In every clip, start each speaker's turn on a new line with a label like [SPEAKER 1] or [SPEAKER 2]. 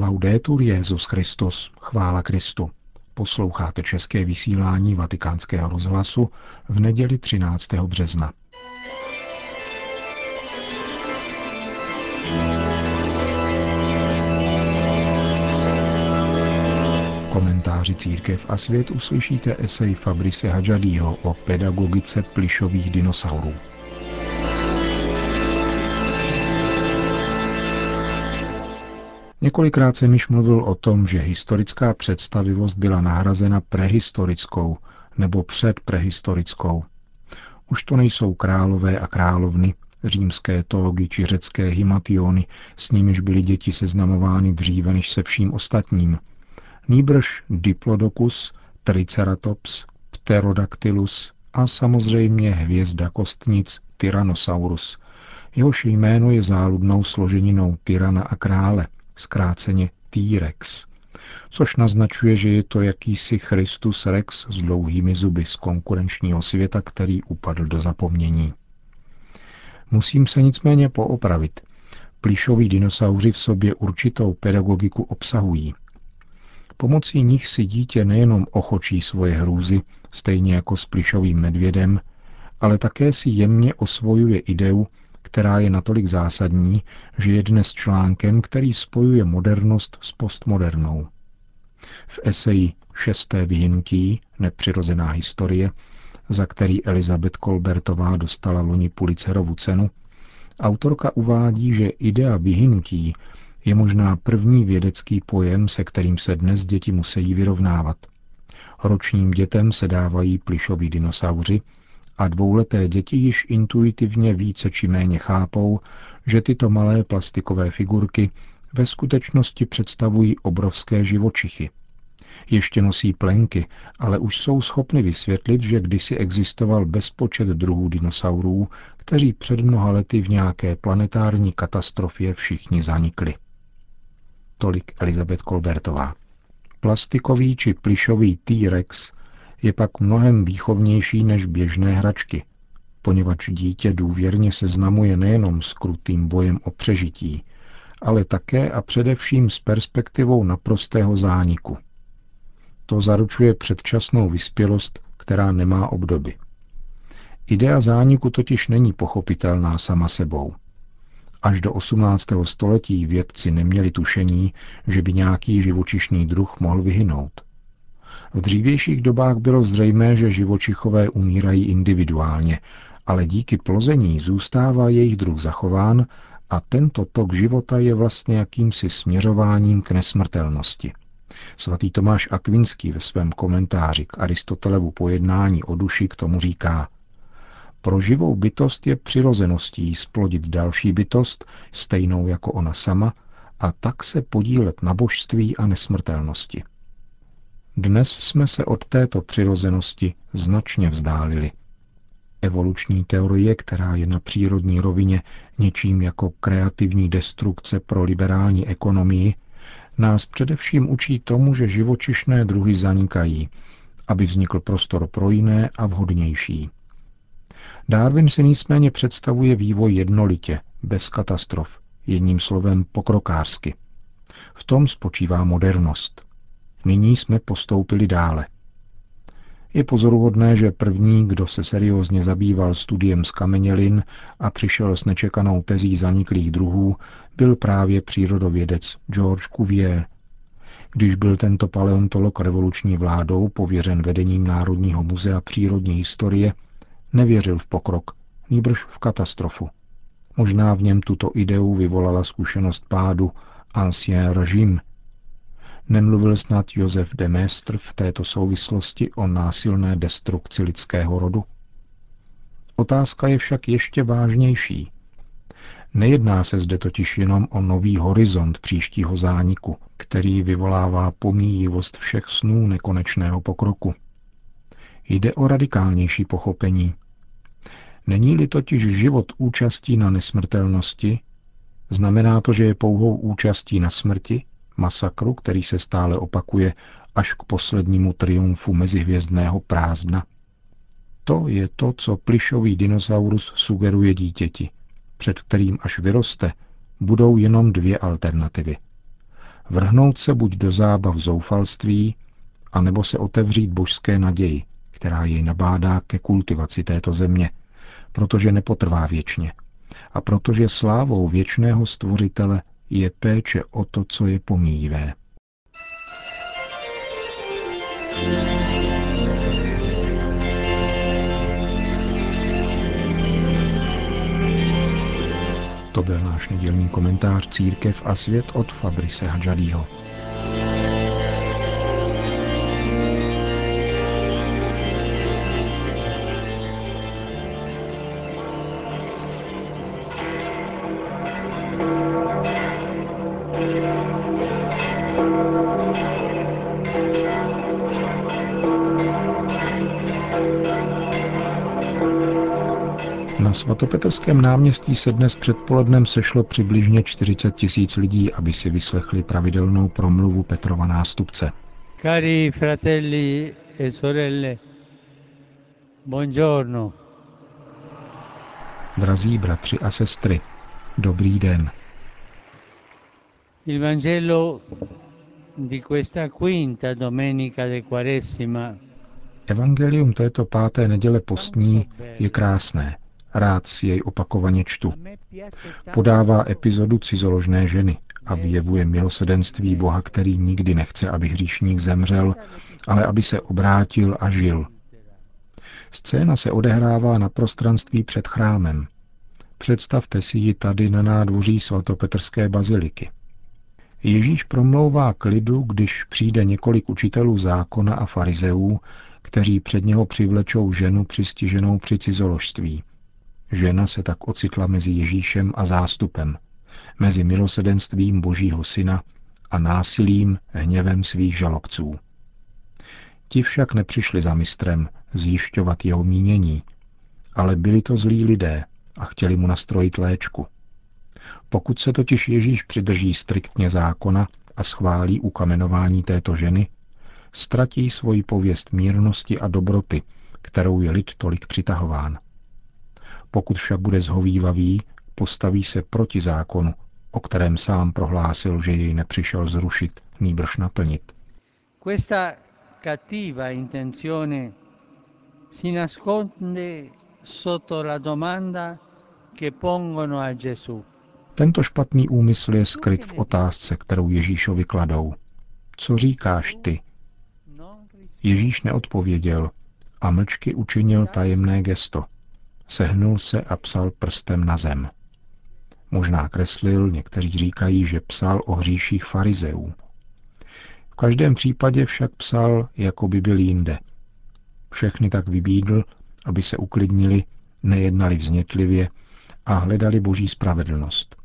[SPEAKER 1] Laudetur Jezus Christus, chvála Kristu. Posloucháte české vysílání Vatikánského rozhlasu v neděli 13. března. V komentáři Církev a svět uslyšíte esej Fabrice Hadžadího o pedagogice plišových dinosaurů. Několikrát jsem již mluvil o tom, že historická představivost byla nahrazena prehistorickou nebo předprehistorickou. Už to nejsou králové a královny, římské tógy či řecké hymationy, s nimiž byly děti seznamovány dříve než se vším ostatním. Nýbrž Diplodocus, Triceratops, Pterodactylus a samozřejmě hvězda kostnic Tyrannosaurus, jehož jméno je záludnou složeninou tyrana a krále – zkráceně T-Rex, což naznačuje, že je to jakýsi Christus Rex s dlouhými zuby z konkurenčního světa, který upadl do zapomnění. Musím se nicméně poopravit. Plíšoví dinosauři v sobě určitou pedagogiku obsahují. Pomocí nich si dítě nejenom ochočí svoje hrůzy, stejně jako s plišovým medvědem, ale také si jemně osvojuje ideu, která je natolik zásadní, že je dnes článkem, který spojuje modernost s postmodernou. V eseji Šesté vyhnutí, nepřirozená historie, za který Elizabeth Kolbertová dostala loni Pulitzerovu cenu, autorka uvádí, že idea vyhnutí je možná první vědecký pojem, se kterým se dnes děti musí vyrovnávat. Ročním dětem se dávají plišoví dinosauři, a dvouleté děti již intuitivně více či méně chápou, že tyto malé plastikové figurky ve skutečnosti představují obrovské živočichy. Ještě nosí plenky, ale už jsou schopny vysvětlit, že kdysi existoval bezpočet druhů dinosaurů, kteří před mnoha lety v nějaké planetární katastrofě všichni zanikli. Tolik Elizabeth Kolbertová. Plastikový či plišový T-Rex je pak mnohem výchovnější než běžné hračky, poněvadž dítě důvěrně seznamuje nejenom s krutým bojem o přežití, ale také a především s perspektivou naprostého zániku. To zaručuje předčasnou vyspělost, která nemá obdoby. Idea zániku totiž není pochopitelná sama sebou. Až do 18. století vědci neměli tušení, že by nějaký živočišný druh mohl vyhynout. V dřívějších dobách bylo zřejmé, že živočichové umírají individuálně, ale díky plození zůstává jejich druh zachován a tento tok života je vlastně jakýmsi směřováním k nesmrtelnosti. Svatý Tomáš Akvinský ve svém komentáři k Aristotelevu pojednání o duši k tomu říká Pro živou bytost je přirozeností splodit další bytost, stejnou jako ona sama, a tak se podílet na božství a nesmrtelnosti. Dnes jsme se od této přirozenosti značně vzdálili. Evoluční teorie, která je na přírodní rovině něčím jako kreativní destrukce pro liberální ekonomii, nás především učí tomu, že živočišné druhy zanikají, aby vznikl prostor pro jiné a vhodnější. Darwin si nicméně představuje vývoj jednolitě, bez katastrof, jedním slovem pokrokářsky. V tom spočívá modernost. Nyní jsme postoupili dále. Je pozoruhodné, že první, kdo se seriózně zabýval studiem skamenělin a přišel s nečekanou tezí zaniklých druhů, byl právě přírodovědec George Cuvier. Když byl tento paleontolog revoluční vládou pověřen vedením Národního muzea přírodní historie, nevěřil v pokrok, nýbrž v katastrofu. Možná v něm tuto ideu vyvolala zkušenost pádu Ancien Regime, Nemluvil snad Josef de Maistre v této souvislosti o násilné destrukci lidského rodu? Otázka je však ještě vážnější. Nejedná se zde totiž jenom o nový horizont příštího zániku, který vyvolává pomíjivost všech snů nekonečného pokroku. Jde o radikálnější pochopení. Není-li totiž život účastí na nesmrtelnosti, znamená to, že je pouhou účastí na smrti masakru, který se stále opakuje až k poslednímu triumfu mezihvězdného prázdna. To je to, co plišový dinosaurus sugeruje dítěti, před kterým až vyroste, budou jenom dvě alternativy. vrhnout se buď do zábav zoufalství, anebo se otevřít božské naději, která jej nabádá ke kultivaci této země, protože nepotrvá věčně a protože slávou věčného stvořitele je péče o to, co je pomíjivé. To byl náš nedělní komentář Církev a svět od Fabrice Hadžadího. Svatopetrském náměstí se dnes předpolednem sešlo přibližně 40 tisíc lidí, aby si vyslechli pravidelnou promluvu Petrova nástupce.
[SPEAKER 2] Cari fratelli e sorelle, buongiorno.
[SPEAKER 1] Drazí bratři a sestry, dobrý den.
[SPEAKER 2] Il Vangelo di questa quinta domenica de Quaresima
[SPEAKER 1] Evangelium této páté neděle postní je krásné. Rád si jej opakovaně čtu. Podává epizodu cizoložné ženy a vyjevuje milosedenství Boha, který nikdy nechce, aby hříšník zemřel, ale aby se obrátil a žil. Scéna se odehrává na prostranství před chrámem. Představte si ji tady na nádvoří svatopetrské baziliky. Ježíš promlouvá k lidu, když přijde několik učitelů zákona a farizeů, kteří před něho přivlečou ženu přistiženou při cizoložství. Žena se tak ocitla mezi Ježíšem a zástupem, mezi milosedenstvím Božího syna a násilím, hněvem svých žalobců. Ti však nepřišli za mistrem zjišťovat jeho mínění, ale byli to zlí lidé a chtěli mu nastrojit léčku. Pokud se totiž Ježíš přidrží striktně zákona a schválí ukamenování této ženy, ztratí svoji pověst mírnosti a dobroty, kterou je lid tolik přitahován. Pokud však bude zhovývavý, postaví se proti zákonu, o kterém sám prohlásil, že jej nepřišel zrušit, nýbrž naplnit.
[SPEAKER 2] Questa cattiva intenzione si nasconde sotto la domanda che pongono a Gesù.
[SPEAKER 1] Tento špatný úmysl je skryt v otázce, kterou Ježíšovi kladou. Co říkáš ty? Ježíš neodpověděl a mlčky učinil tajemné gesto – Sehnul se a psal prstem na zem. Možná kreslil, někteří říkají, že psal o hříších farizeů. V každém případě však psal, jako by byl jinde. Všechny tak vybídl, aby se uklidnili, nejednali vznětlivě a hledali boží spravedlnost.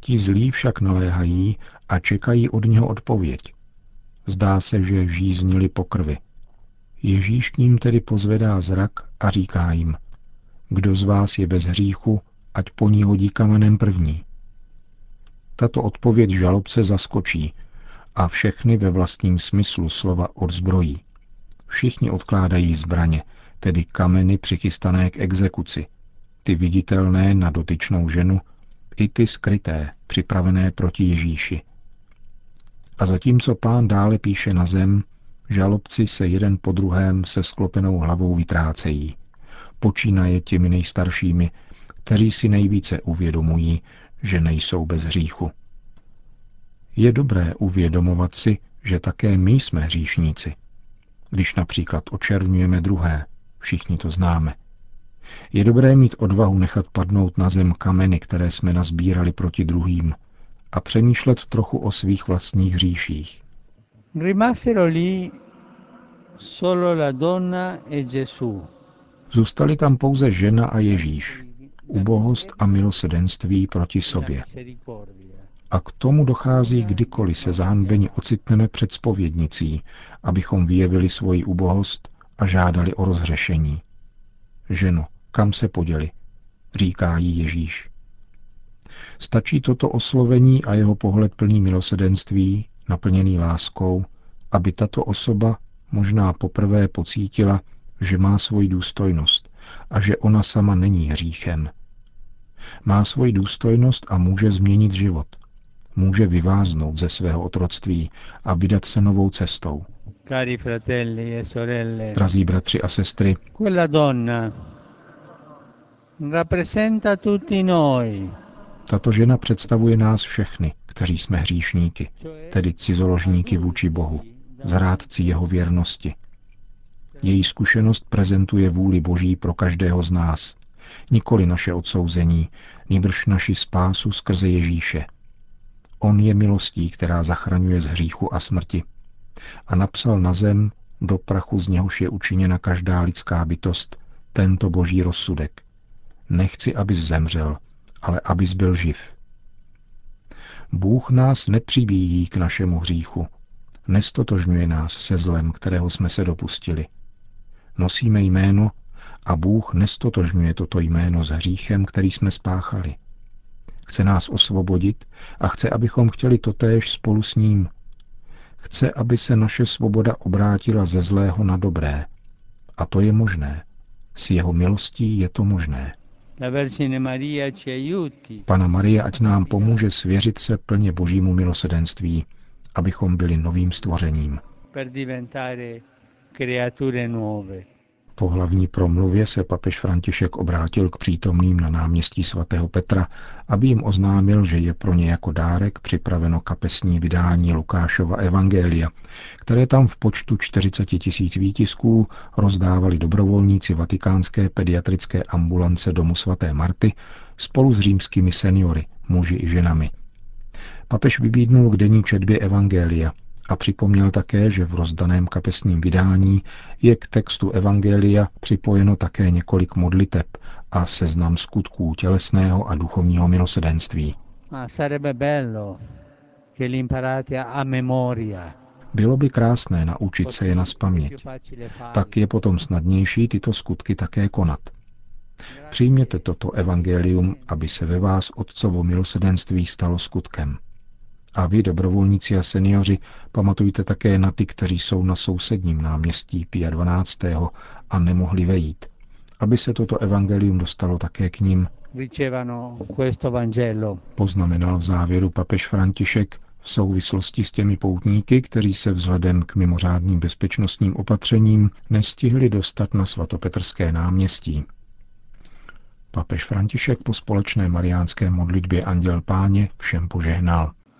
[SPEAKER 1] Ti zlí však naléhají a čekají od něho odpověď. Zdá se, že žíznili po krvi. Ježíš k ním tedy pozvedá zrak a říká jim, kdo z vás je bez hříchu, ať po ní hodí kamenem první. Tato odpověď žalobce zaskočí a všechny ve vlastním smyslu slova odzbrojí. Všichni odkládají zbraně, tedy kameny přichystané k exekuci, ty viditelné na dotyčnou ženu, i ty skryté, připravené proti Ježíši. A zatímco pán dále píše na zem, žalobci se jeden po druhém se sklopenou hlavou vytrácejí počínaje těmi nejstaršími, kteří si nejvíce uvědomují, že nejsou bez hříchu. Je dobré uvědomovat si, že také my jsme hříšníci. Když například očerňujeme druhé, všichni to známe. Je dobré mít odvahu nechat padnout na zem kameny, které jsme nazbírali proti druhým, a přemýšlet trochu o svých vlastních hříších.
[SPEAKER 2] Rimasero lì solo la donna e Gesù.
[SPEAKER 1] Zůstali tam pouze žena a Ježíš, ubohost a milosedenství proti sobě. A k tomu dochází kdykoliv se zahanbeni ocitneme před spovědnicí, abychom vyjevili svoji ubohost a žádali o rozřešení. Ženo, kam se poděli? Říká jí Ježíš. Stačí toto oslovení a jeho pohled plný milosedenství, naplněný láskou, aby tato osoba možná poprvé pocítila, že má svoji důstojnost a že ona sama není hříchem. Má svoji důstojnost a může změnit život. může vyváznout ze svého otroctví a vydat se novou cestou.
[SPEAKER 2] Cari fratelli e sorelle,
[SPEAKER 1] Drazí bratři a sestry,
[SPEAKER 2] quella donna rappresenta tutti noi,
[SPEAKER 1] tato žena představuje nás všechny, kteří jsme hříšníky, tedy cizoložníky vůči Bohu, zrádci jeho věrnosti. Její zkušenost prezentuje vůli Boží pro každého z nás, nikoli naše odsouzení, nýbrž naši spásu skrze Ježíše. On je milostí, která zachraňuje z hříchu a smrti. A napsal na zem, do prachu z něhož je učiněna každá lidská bytost, tento boží rozsudek. Nechci, abys zemřel, ale abys byl živ. Bůh nás nepřibíjí k našemu hříchu. Nestotožňuje nás se zlem, kterého jsme se dopustili. Nosíme jméno a Bůh nestotožňuje toto jméno s hříchem, který jsme spáchali. Chce nás osvobodit a chce, abychom chtěli totéž spolu s ním. Chce, aby se naše svoboda obrátila ze zlého na dobré. A to je možné. S jeho milostí je to možné.
[SPEAKER 2] Maria
[SPEAKER 1] Pana Marie, ať nám pomůže svěřit se plně božímu milosedenství, abychom byli novým stvořením.
[SPEAKER 2] Creature nuove.
[SPEAKER 1] Po hlavní promluvě se papež František obrátil k přítomným na náměstí svatého Petra, aby jim oznámil, že je pro ně jako dárek připraveno kapesní vydání Lukášova Evangelia, které tam v počtu 40 tisíc výtisků rozdávali dobrovolníci vatikánské pediatrické ambulance domu svaté Marty spolu s římskými seniory, muži i ženami. Papež vybídnul k denní četbě Evangelia a připomněl také, že v rozdaném kapesním vydání je k textu Evangelia připojeno také několik modliteb a seznam skutků tělesného a duchovního milosedenství. Bylo by krásné naučit se je na spaměť. Tak je potom snadnější tyto skutky také konat. Přijměte toto evangelium, aby se ve vás Otcovo milosedenství stalo skutkem. A vy, dobrovolníci a seniori, pamatujte také na ty, kteří jsou na sousedním náměstí Pia 12. a nemohli vejít, aby se toto evangelium dostalo také k ním, poznamenal v závěru papež František v souvislosti s těmi poutníky, kteří se vzhledem k mimořádným bezpečnostním opatřením nestihli dostat na svatopetrské náměstí. Papež František po společné mariánské modlitbě Anděl Páně všem požehnal.